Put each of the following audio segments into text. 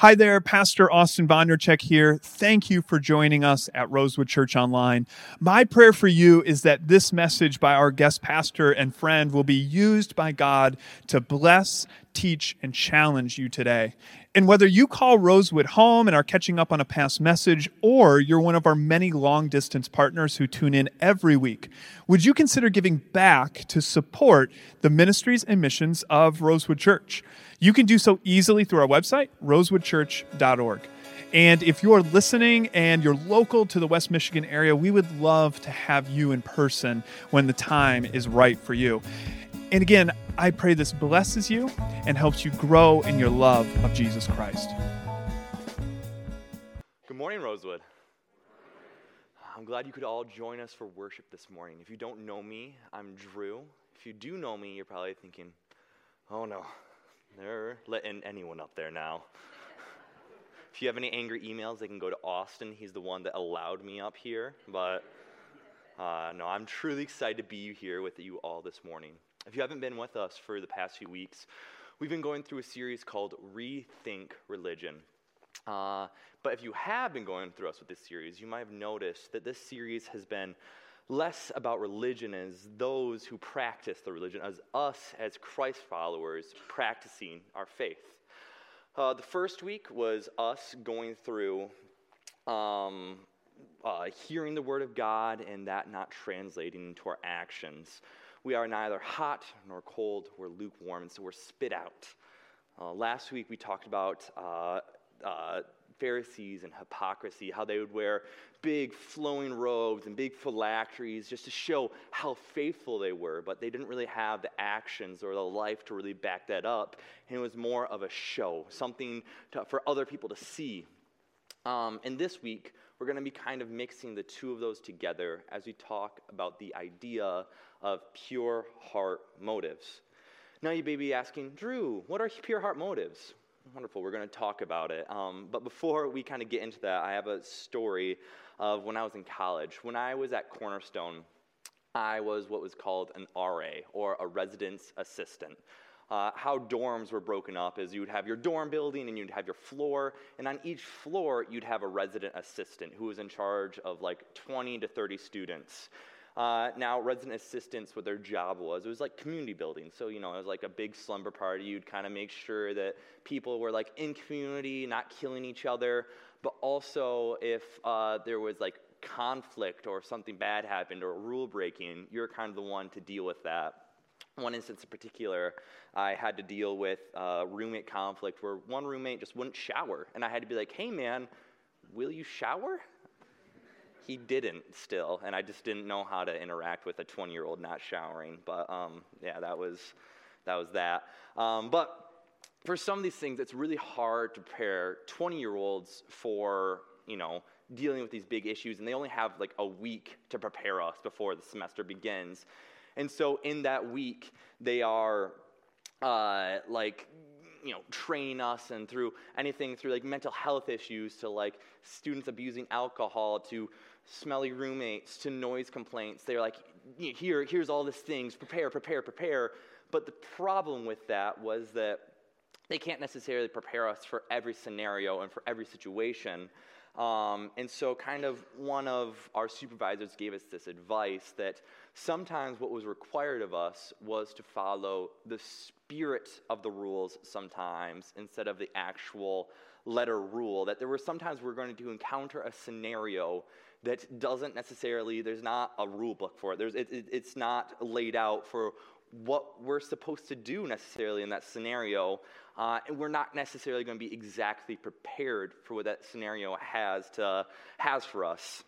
Hi there, Pastor Austin Vondercheck here. Thank you for joining us at Rosewood Church Online. My prayer for you is that this message by our guest pastor and friend will be used by God to bless, teach, and challenge you today. And whether you call Rosewood home and are catching up on a past message, or you're one of our many long distance partners who tune in every week, would you consider giving back to support the ministries and missions of Rosewood Church? You can do so easily through our website, rosewoodchurch.org. And if you're listening and you're local to the West Michigan area, we would love to have you in person when the time is right for you. And again, I pray this blesses you and helps you grow in your love of Jesus Christ. Good morning, Rosewood. I'm glad you could all join us for worship this morning. If you don't know me, I'm Drew. If you do know me, you're probably thinking, oh no, they're letting anyone up there now. if you have any angry emails, they can go to Austin. He's the one that allowed me up here. But uh, no, I'm truly excited to be here with you all this morning. If you haven't been with us for the past few weeks, we've been going through a series called Rethink Religion. Uh, but if you have been going through us with this series, you might have noticed that this series has been less about religion as those who practice the religion, as us as Christ followers practicing our faith. Uh, the first week was us going through um, uh, hearing the word of God and that not translating into our actions. We are neither hot nor cold, we're lukewarm, and so we're spit out. Uh, last week we talked about uh, uh, Pharisees and hypocrisy, how they would wear big flowing robes and big phylacteries just to show how faithful they were, but they didn't really have the actions or the life to really back that up. And it was more of a show, something to, for other people to see. Um, and this week, we're going to be kind of mixing the two of those together as we talk about the idea of pure heart motives. Now, you may be asking, Drew, what are pure heart motives? Wonderful, we're going to talk about it. Um, but before we kind of get into that, I have a story of when I was in college. When I was at Cornerstone, I was what was called an RA, or a residence assistant. Uh, how dorms were broken up is you would have your dorm building and you'd have your floor, and on each floor you'd have a resident assistant who was in charge of like 20 to 30 students. Uh, now, resident assistants, what their job was, it was like community building. So, you know, it was like a big slumber party. You'd kind of make sure that people were like in community, not killing each other. But also, if uh, there was like conflict or something bad happened or rule breaking, you're kind of the one to deal with that. One instance in particular, I had to deal with uh, roommate conflict where one roommate just wouldn't shower. And I had to be like, hey man, will you shower? he didn't still, and I just didn't know how to interact with a 20 year old not showering. But um, yeah, that was that. Was that. Um, but for some of these things, it's really hard to prepare 20 year olds for you know dealing with these big issues, and they only have like a week to prepare us before the semester begins. And so in that week, they are uh, like you know training us and through anything through like mental health issues to like students abusing alcohol to smelly roommates to noise complaints. They're like, here, here's all these things, prepare, prepare, prepare. But the problem with that was that they can't necessarily prepare us for every scenario and for every situation. Um, and so, kind of, one of our supervisors gave us this advice that sometimes what was required of us was to follow the spirit of the rules sometimes instead of the actual letter rule. That there were sometimes we're going to encounter a scenario that doesn't necessarily, there's not a rule book for it. There's, it, it, it's not laid out for what we're supposed to do necessarily in that scenario. Uh, and we're not necessarily going to be exactly prepared for what that scenario has, to, has for us.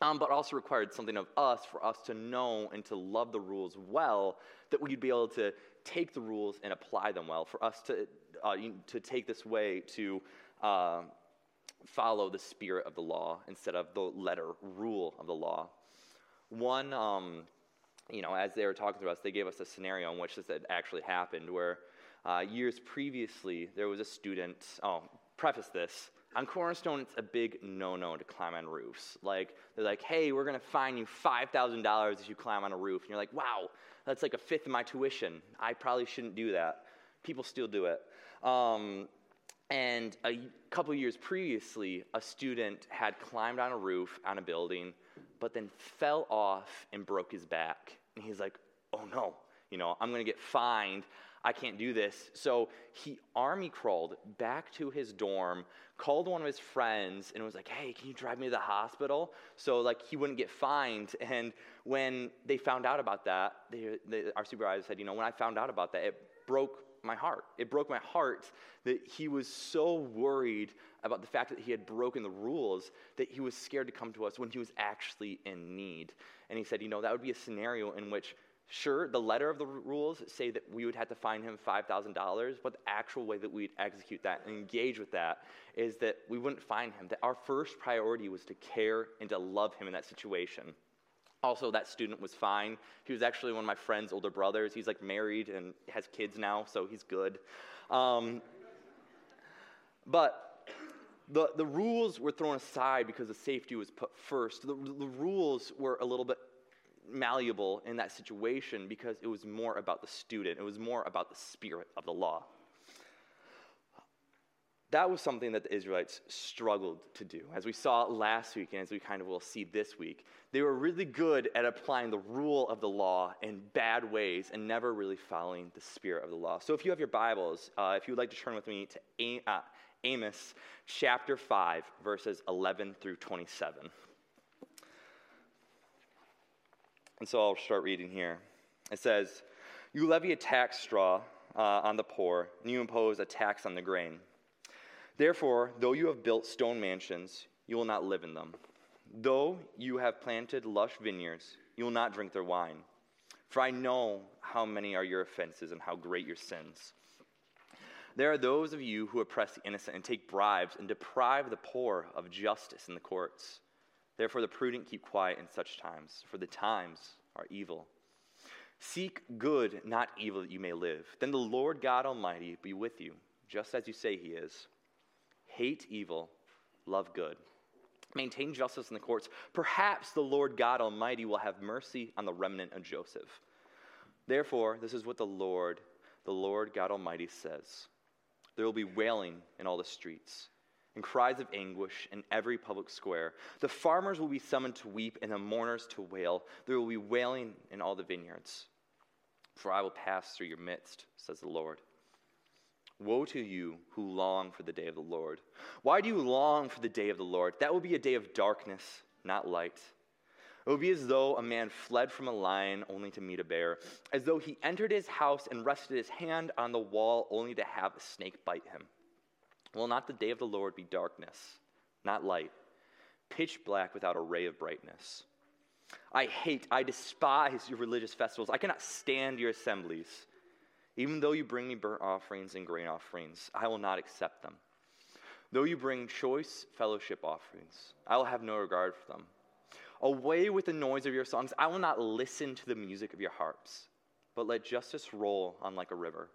Um, but also required something of us for us to know and to love the rules well, that we'd be able to take the rules and apply them well, for us to, uh, to take this way to uh, follow the spirit of the law instead of the letter rule of the law. One, um, you know, as they were talking to us, they gave us a scenario in which this had actually happened where uh, years previously there was a student, oh, preface this. On Cornerstone, it's a big no no to climb on roofs. Like, they're like, hey, we're going to fine you $5,000 if you climb on a roof. And you're like, wow, that's like a fifth of my tuition. I probably shouldn't do that. People still do it. Um, And a couple years previously, a student had climbed on a roof on a building, but then fell off and broke his back. And he's like, oh no, you know, I'm going to get fined. I can't do this. So he army crawled back to his dorm, called one of his friends, and was like, hey, can you drive me to the hospital? So, like, he wouldn't get fined. And when they found out about that, they, they, our supervisor said, you know, when I found out about that, it broke my heart. It broke my heart that he was so worried about the fact that he had broken the rules that he was scared to come to us when he was actually in need. And he said, you know, that would be a scenario in which Sure, the letter of the rules say that we would have to fine him $5,000, but the actual way that we'd execute that and engage with that is that we wouldn't fine him. That our first priority was to care and to love him in that situation. Also, that student was fine. He was actually one of my friend's older brothers. He's like married and has kids now, so he's good. Um, but the, the rules were thrown aside because the safety was put first. The, the rules were a little bit malleable in that situation because it was more about the student, it was more about the spirit of the law. That was something that the Israelites struggled to do. As we saw last week, and as we kind of will see this week, they were really good at applying the rule of the law in bad ways and never really following the spirit of the law. So, if you have your Bibles, uh, if you would like to turn with me to uh, Amos chapter 5, verses 11 through 27. And so I'll start reading here. It says, You levy a tax straw uh, on the poor, and you impose a tax on the grain. Therefore, though you have built stone mansions, you will not live in them. Though you have planted lush vineyards, you will not drink their wine. For I know how many are your offenses and how great your sins. There are those of you who oppress the innocent and take bribes and deprive the poor of justice in the courts. Therefore, the prudent keep quiet in such times, for the times are evil. Seek good, not evil, that you may live. Then the Lord God Almighty be with you, just as you say he is. Hate evil, love good. Maintain justice in the courts. Perhaps the Lord God Almighty will have mercy on the remnant of Joseph. Therefore, this is what the Lord, the Lord God Almighty says There will be wailing in all the streets and cries of anguish in every public square. The farmers will be summoned to weep, and the mourners to wail. There will be wailing in all the vineyards. For I will pass through your midst, says the Lord. Woe to you who long for the day of the Lord. Why do you long for the day of the Lord? That will be a day of darkness, not light. It will be as though a man fled from a lion only to meet a bear, as though he entered his house and rested his hand on the wall only to have a snake bite him. Will not the day of the Lord be darkness, not light, pitch black without a ray of brightness? I hate, I despise your religious festivals. I cannot stand your assemblies. Even though you bring me burnt offerings and grain offerings, I will not accept them. Though you bring choice fellowship offerings, I will have no regard for them. Away with the noise of your songs. I will not listen to the music of your harps, but let justice roll on like a river,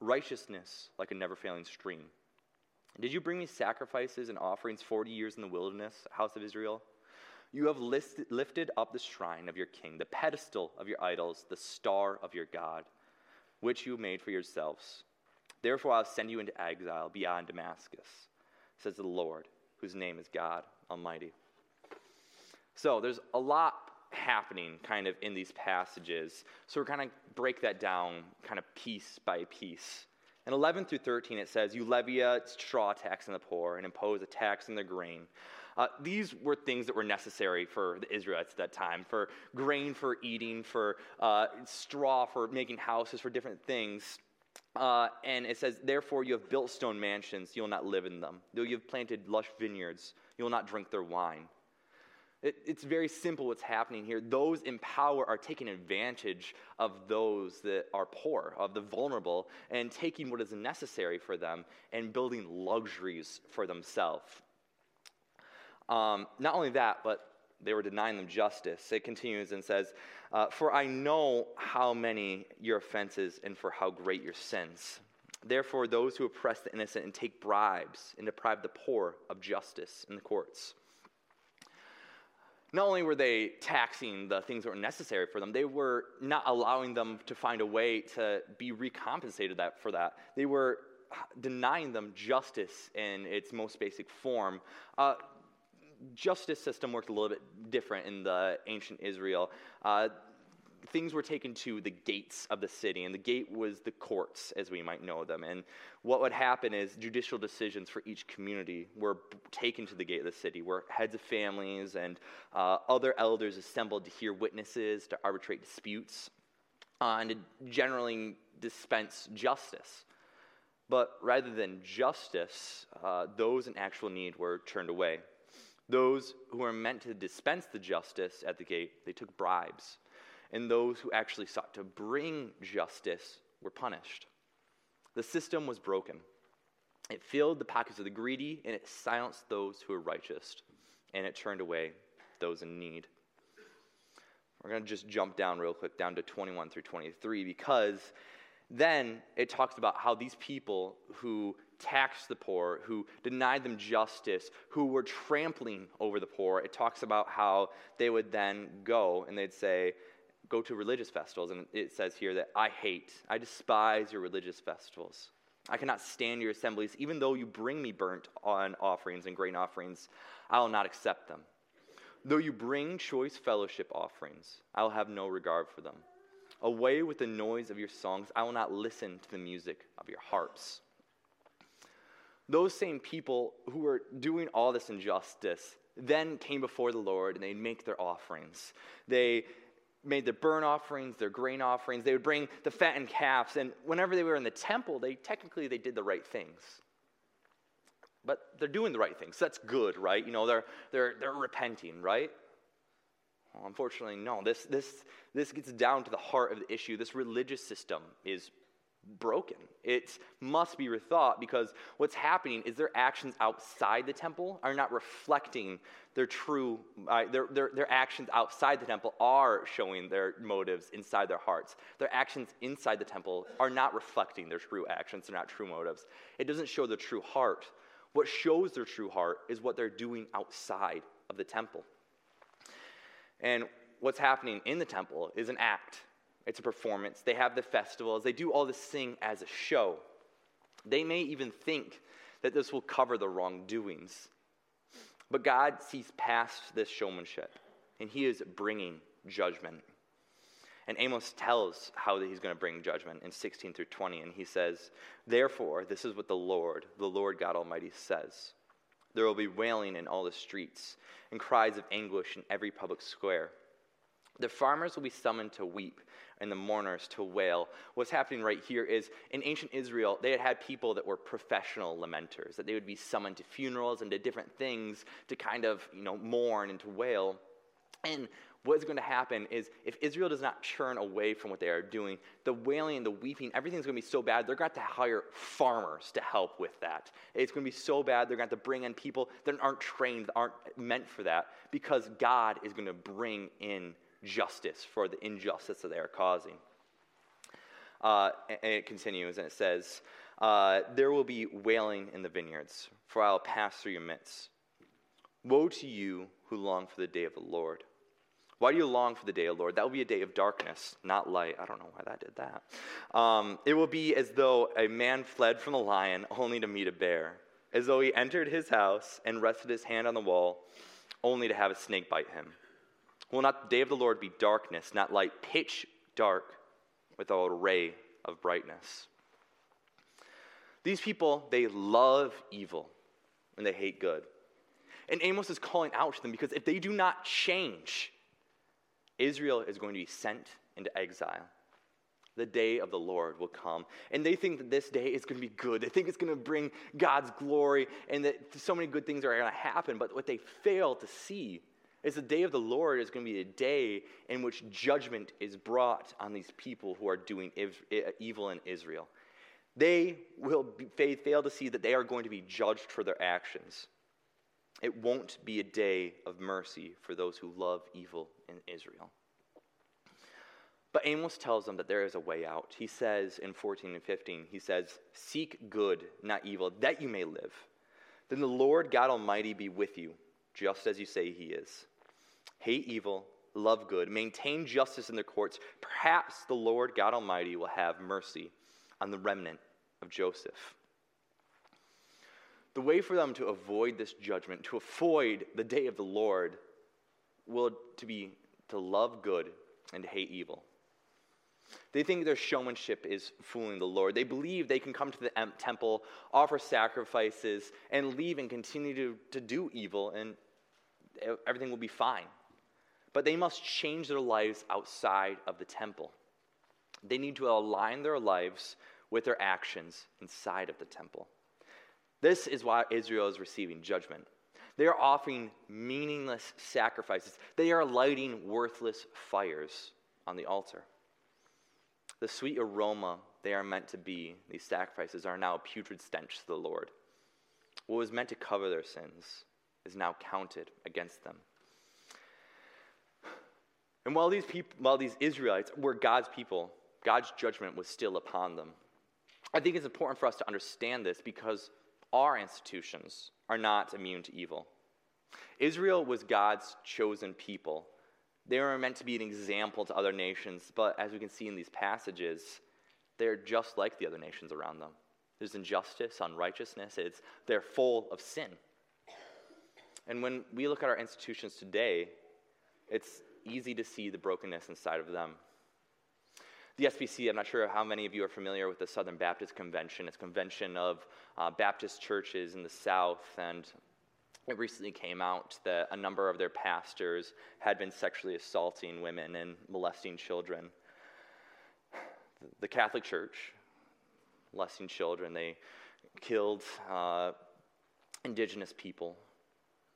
righteousness like a never failing stream. Did you bring me sacrifices and offerings 40 years in the wilderness, house of Israel? You have lifted up the shrine of your king, the pedestal of your idols, the star of your God, which you made for yourselves. Therefore, I'll send you into exile beyond Damascus, says the Lord, whose name is God Almighty. So, there's a lot happening kind of in these passages. So, we're kind of break that down kind of piece by piece. In 11 through 13, it says, You levy a straw tax on the poor and impose a tax on the grain. Uh, these were things that were necessary for the Israelites at that time for grain for eating, for uh, straw for making houses, for different things. Uh, and it says, Therefore, you have built stone mansions, you will not live in them. Though you have planted lush vineyards, you will not drink their wine. It, it's very simple what's happening here. Those in power are taking advantage of those that are poor, of the vulnerable, and taking what is necessary for them and building luxuries for themselves. Um, not only that, but they were denying them justice. It continues and says, uh, For I know how many your offenses and for how great your sins. Therefore, those who oppress the innocent and take bribes and deprive the poor of justice in the courts not only were they taxing the things that were necessary for them, they were not allowing them to find a way to be recompensated that, for that. They were denying them justice in its most basic form. Uh, justice system worked a little bit different in the ancient Israel. Uh, things were taken to the gates of the city, and the gate was the courts, as we might know them. And what would happen is judicial decisions for each community were taken to the gate of the city, where heads of families and uh, other elders assembled to hear witnesses, to arbitrate disputes, uh, and to generally dispense justice. But rather than justice, uh, those in actual need were turned away. Those who were meant to dispense the justice at the gate, they took bribes and those who actually sought to bring justice were punished. The system was broken. It filled the pockets of the greedy, and it silenced those who were righteous, and it turned away those in need. We're going to just jump down real quick, down to 21 through 23, because then it talks about how these people who taxed the poor, who denied them justice, who were trampling over the poor, it talks about how they would then go and they'd say, go to religious festivals, and it says here that I hate, I despise your religious festivals. I cannot stand your assemblies. Even though you bring me burnt on offerings and grain offerings, I will not accept them. Though you bring choice fellowship offerings, I will have no regard for them. Away with the noise of your songs, I will not listen to the music of your harps. Those same people who were doing all this injustice then came before the Lord and they'd make their offerings. They made their burnt offerings, their grain offerings. They would bring the fattened calves, and whenever they were in the temple, they technically they did the right things. But they're doing the right things. That's good, right? You know, they're they're they're repenting, right? Well, unfortunately, no. This this this gets down to the heart of the issue. This religious system is broken. It must be rethought because what's happening is their actions outside the temple are not reflecting their true, uh, their, their, their actions outside the temple are showing their motives inside their hearts. Their actions inside the temple are not reflecting their true actions, they're not true motives. It doesn't show their true heart. What shows their true heart is what they're doing outside of the temple. And what's happening in the temple is an act it's a performance. They have the festivals. They do all this thing as a show. They may even think that this will cover the wrongdoings. But God sees past this showmanship, and He is bringing judgment. And Amos tells how he's going to bring judgment in 16 through 20. And he says, Therefore, this is what the Lord, the Lord God Almighty, says There will be wailing in all the streets, and cries of anguish in every public square. The farmers will be summoned to weep, and the mourners to wail. What's happening right here is in ancient Israel, they had had people that were professional lamenters, that they would be summoned to funerals and to different things to kind of, you know, mourn and to wail. And what's going to happen is if Israel does not turn away from what they are doing, the wailing the weeping, everything's going to be so bad, they're going to have to hire farmers to help with that. It's going to be so bad, they're going to have to bring in people that aren't trained, that aren't meant for that, because God is going to bring in justice for the injustice that they are causing. Uh, and it continues and it says, uh, There will be wailing in the vineyards, for I will pass through your midst. Woe to you who long for the day of the Lord. Why do you long for the day of the Lord? That will be a day of darkness, not light. I don't know why that did that. Um, it will be as though a man fled from a lion only to meet a bear, as though he entered his house and rested his hand on the wall only to have a snake bite him. Will not the day of the Lord be darkness, not light, pitch dark without a ray of brightness? These people, they love evil and they hate good. And Amos is calling out to them because if they do not change, Israel is going to be sent into exile. The day of the Lord will come. And they think that this day is going to be good. They think it's going to bring God's glory and that so many good things are going to happen. But what they fail to see is the day of the Lord is going to be a day in which judgment is brought on these people who are doing evil in Israel. They will be, fail to see that they are going to be judged for their actions. It won't be a day of mercy for those who love evil in Israel. But Amos tells them that there is a way out. He says in 14 and 15, he says, Seek good, not evil, that you may live. Then the Lord God Almighty be with you, just as you say he is hate evil, love good, maintain justice in their courts, perhaps the Lord God Almighty will have mercy on the remnant of Joseph. the way for them to avoid this judgment, to avoid the day of the Lord, will to be to love good and hate evil. They think their showmanship is fooling the Lord. They believe they can come to the temple, offer sacrifices, and leave and continue to, to do evil, and everything will be fine. But they must change their lives outside of the temple. They need to align their lives with their actions inside of the temple. This is why Israel is receiving judgment. They are offering meaningless sacrifices, they are lighting worthless fires on the altar. The sweet aroma they are meant to be, these sacrifices, are now a putrid stench to the Lord. What was meant to cover their sins is now counted against them. And while these, people, while these Israelites were God's people, God's judgment was still upon them. I think it's important for us to understand this because our institutions are not immune to evil. Israel was God's chosen people. They were meant to be an example to other nations, but as we can see in these passages, they're just like the other nations around them. There's injustice, unrighteousness, it's, they're full of sin. And when we look at our institutions today, it's easy to see the brokenness inside of them. The SBC, I'm not sure how many of you are familiar with the Southern Baptist Convention. It's a convention of uh, Baptist churches in the South, and it recently came out that a number of their pastors had been sexually assaulting women and molesting children. The Catholic Church, molesting children, they killed uh, indigenous people,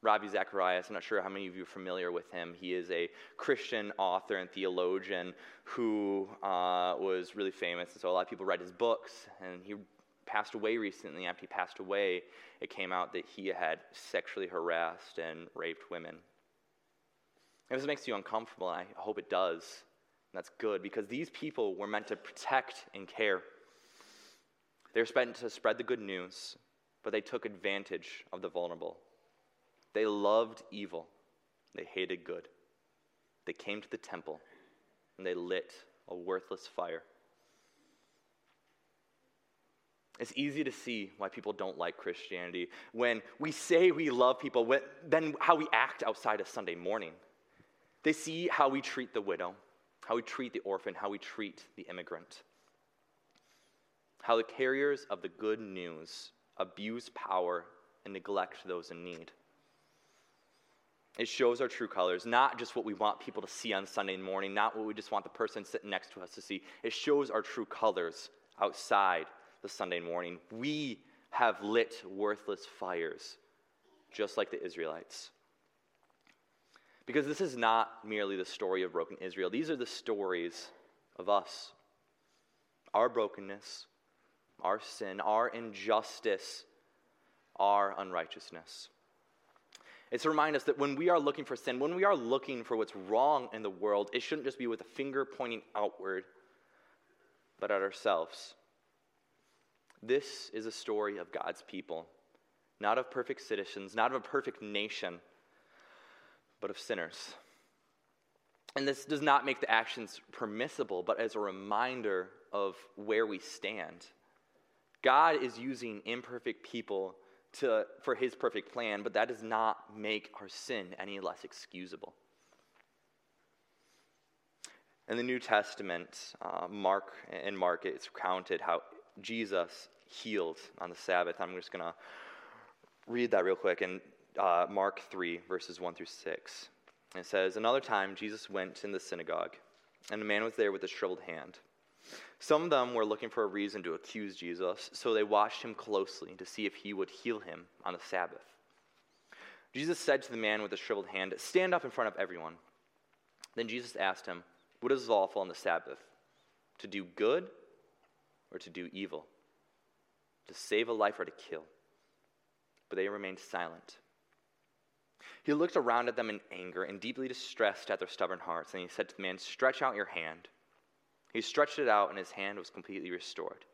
Ravi Zacharias. I'm not sure how many of you are familiar with him. He is a Christian author and theologian who uh, was really famous. And so a lot of people read his books, and he passed away recently. After he passed away, it came out that he had sexually harassed and raped women. And this makes you uncomfortable, and I hope it does. That's good because these people were meant to protect and care. They were meant to spread the good news, but they took advantage of the vulnerable. They loved evil, they hated good. They came to the temple and they lit a worthless fire. It's easy to see why people don't like Christianity when we say we love people, then how we act outside of Sunday morning. They see how we treat the widow, how we treat the orphan, how we treat the immigrant, how the carriers of the good news abuse power and neglect those in need. It shows our true colors, not just what we want people to see on Sunday morning, not what we just want the person sitting next to us to see. It shows our true colors outside the Sunday morning. We have lit worthless fires, just like the Israelites. Because this is not merely the story of broken Israel, these are the stories of us. Our brokenness, our sin, our injustice, our unrighteousness. It's to remind us that when we are looking for sin, when we are looking for what's wrong in the world, it shouldn't just be with a finger pointing outward, but at ourselves. This is a story of God's people, not of perfect citizens, not of a perfect nation, but of sinners. And this does not make the actions permissible, but as a reminder of where we stand. God is using imperfect people to, for his perfect plan, but that does not make our sin any less excusable. In the New Testament, uh, Mark and Mark, it's recounted how Jesus healed on the Sabbath. I'm just going to read that real quick in uh, Mark 3, verses 1 through 6. It says, Another time Jesus went in the synagogue, and a man was there with a shriveled hand. Some of them were looking for a reason to accuse Jesus, so they watched him closely to see if he would heal him on the Sabbath. Jesus said to the man with the shriveled hand, Stand up in front of everyone. Then Jesus asked him, What is lawful on the Sabbath? To do good or to do evil? To save a life or to kill? But they remained silent. He looked around at them in anger and deeply distressed at their stubborn hearts, and he said to the man, Stretch out your hand. He stretched it out, and his hand was completely restored.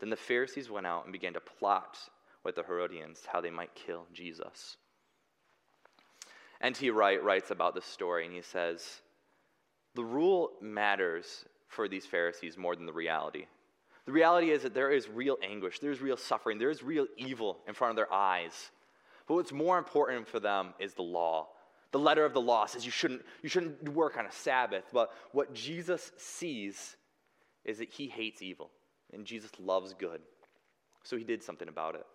Then the Pharisees went out and began to plot with the Herodians how they might kill Jesus. N.T. Wright writes about this story, and he says, The rule matters for these Pharisees more than the reality. The reality is that there is real anguish, there's real suffering, there is real evil in front of their eyes. But what's more important for them is the law. The letter of the law says you shouldn't, you shouldn't work on a Sabbath. But what Jesus sees is that he hates evil and Jesus loves good. So he did something about it.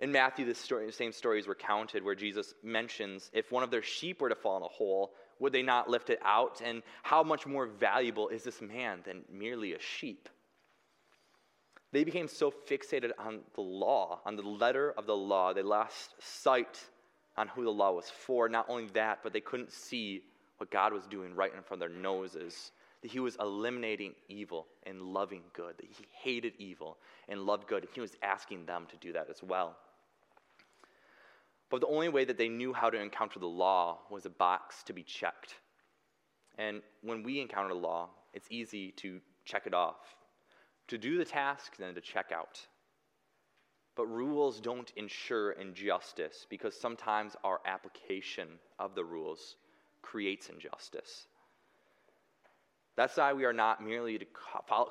In Matthew, the, story, the same story is recounted where Jesus mentions if one of their sheep were to fall in a hole, would they not lift it out? And how much more valuable is this man than merely a sheep? They became so fixated on the law, on the letter of the law, they lost sight on who the law was for. Not only that, but they couldn't see what God was doing right in front of their noses. That He was eliminating evil and loving good, that He hated evil and loved good. And He was asking them to do that as well. But the only way that they knew how to encounter the law was a box to be checked. And when we encounter the law, it's easy to check it off, to do the task, then to check out. But rules don't ensure injustice because sometimes our application of the rules creates injustice. That's why we are not merely to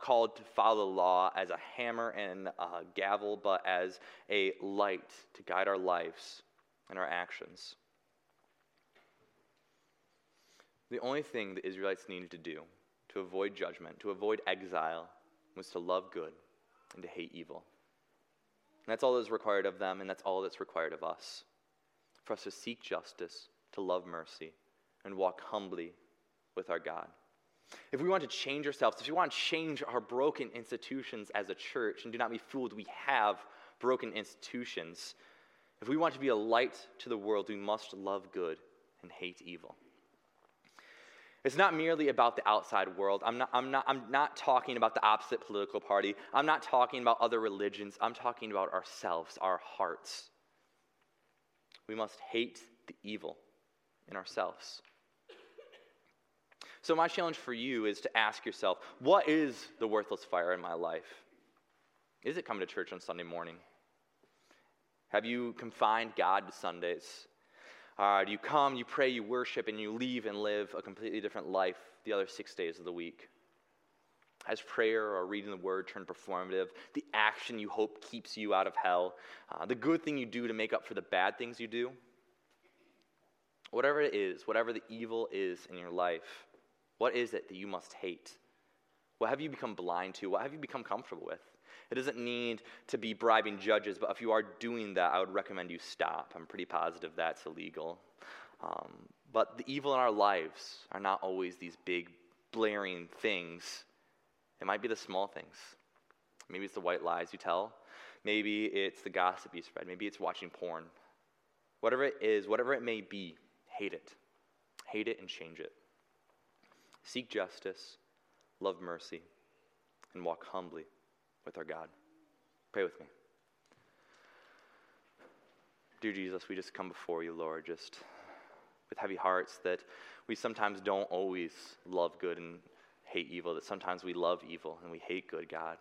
called to follow the law as a hammer and a gavel, but as a light to guide our lives and our actions. The only thing the Israelites needed to do to avoid judgment, to avoid exile, was to love good and to hate evil. And that's all that's required of them, and that's all that's required of us. For us to seek justice, to love mercy, and walk humbly with our God. If we want to change ourselves, if we want to change our broken institutions as a church, and do not be fooled, we have broken institutions. If we want to be a light to the world, we must love good and hate evil. It's not merely about the outside world. I'm not, I'm, not, I'm not talking about the opposite political party. I'm not talking about other religions. I'm talking about ourselves, our hearts. We must hate the evil in ourselves. So, my challenge for you is to ask yourself what is the worthless fire in my life? Is it coming to church on Sunday morning? Have you confined God to Sundays? Uh, you come, you pray, you worship, and you leave and live a completely different life the other six days of the week? Has prayer or reading the word turned performative? The action you hope keeps you out of hell? Uh, the good thing you do to make up for the bad things you do? Whatever it is, whatever the evil is in your life, what is it that you must hate? What have you become blind to? What have you become comfortable with? It doesn't need to be bribing judges, but if you are doing that, I would recommend you stop. I'm pretty positive that's illegal. Um, but the evil in our lives are not always these big, blaring things. It might be the small things. Maybe it's the white lies you tell. Maybe it's the gossip you spread. Maybe it's watching porn. Whatever it is, whatever it may be, hate it. Hate it and change it. Seek justice, love mercy, and walk humbly with our God. Pray with me. Dear Jesus, we just come before you, Lord, just with heavy hearts that we sometimes don't always love good and hate evil, that sometimes we love evil and we hate good, God.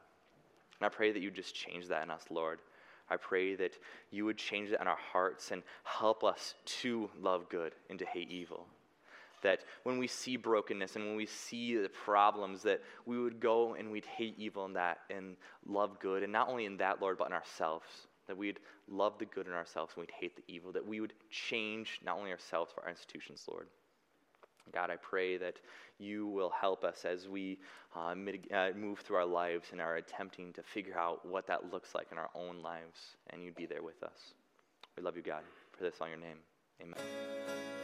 And I pray that you just change that in us, Lord. I pray that you would change that in our hearts and help us to love good and to hate evil that when we see brokenness and when we see the problems, that we would go and we'd hate evil in that and love good. And not only in that, Lord, but in ourselves. That we'd love the good in ourselves and we'd hate the evil. That we would change not only ourselves, but our institutions, Lord. God, I pray that you will help us as we uh, mitig- uh, move through our lives and are attempting to figure out what that looks like in our own lives, and you'd be there with us. We love you, God. For this on your name. Amen.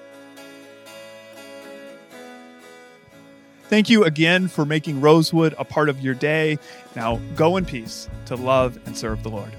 Thank you again for making Rosewood a part of your day. Now go in peace to love and serve the Lord.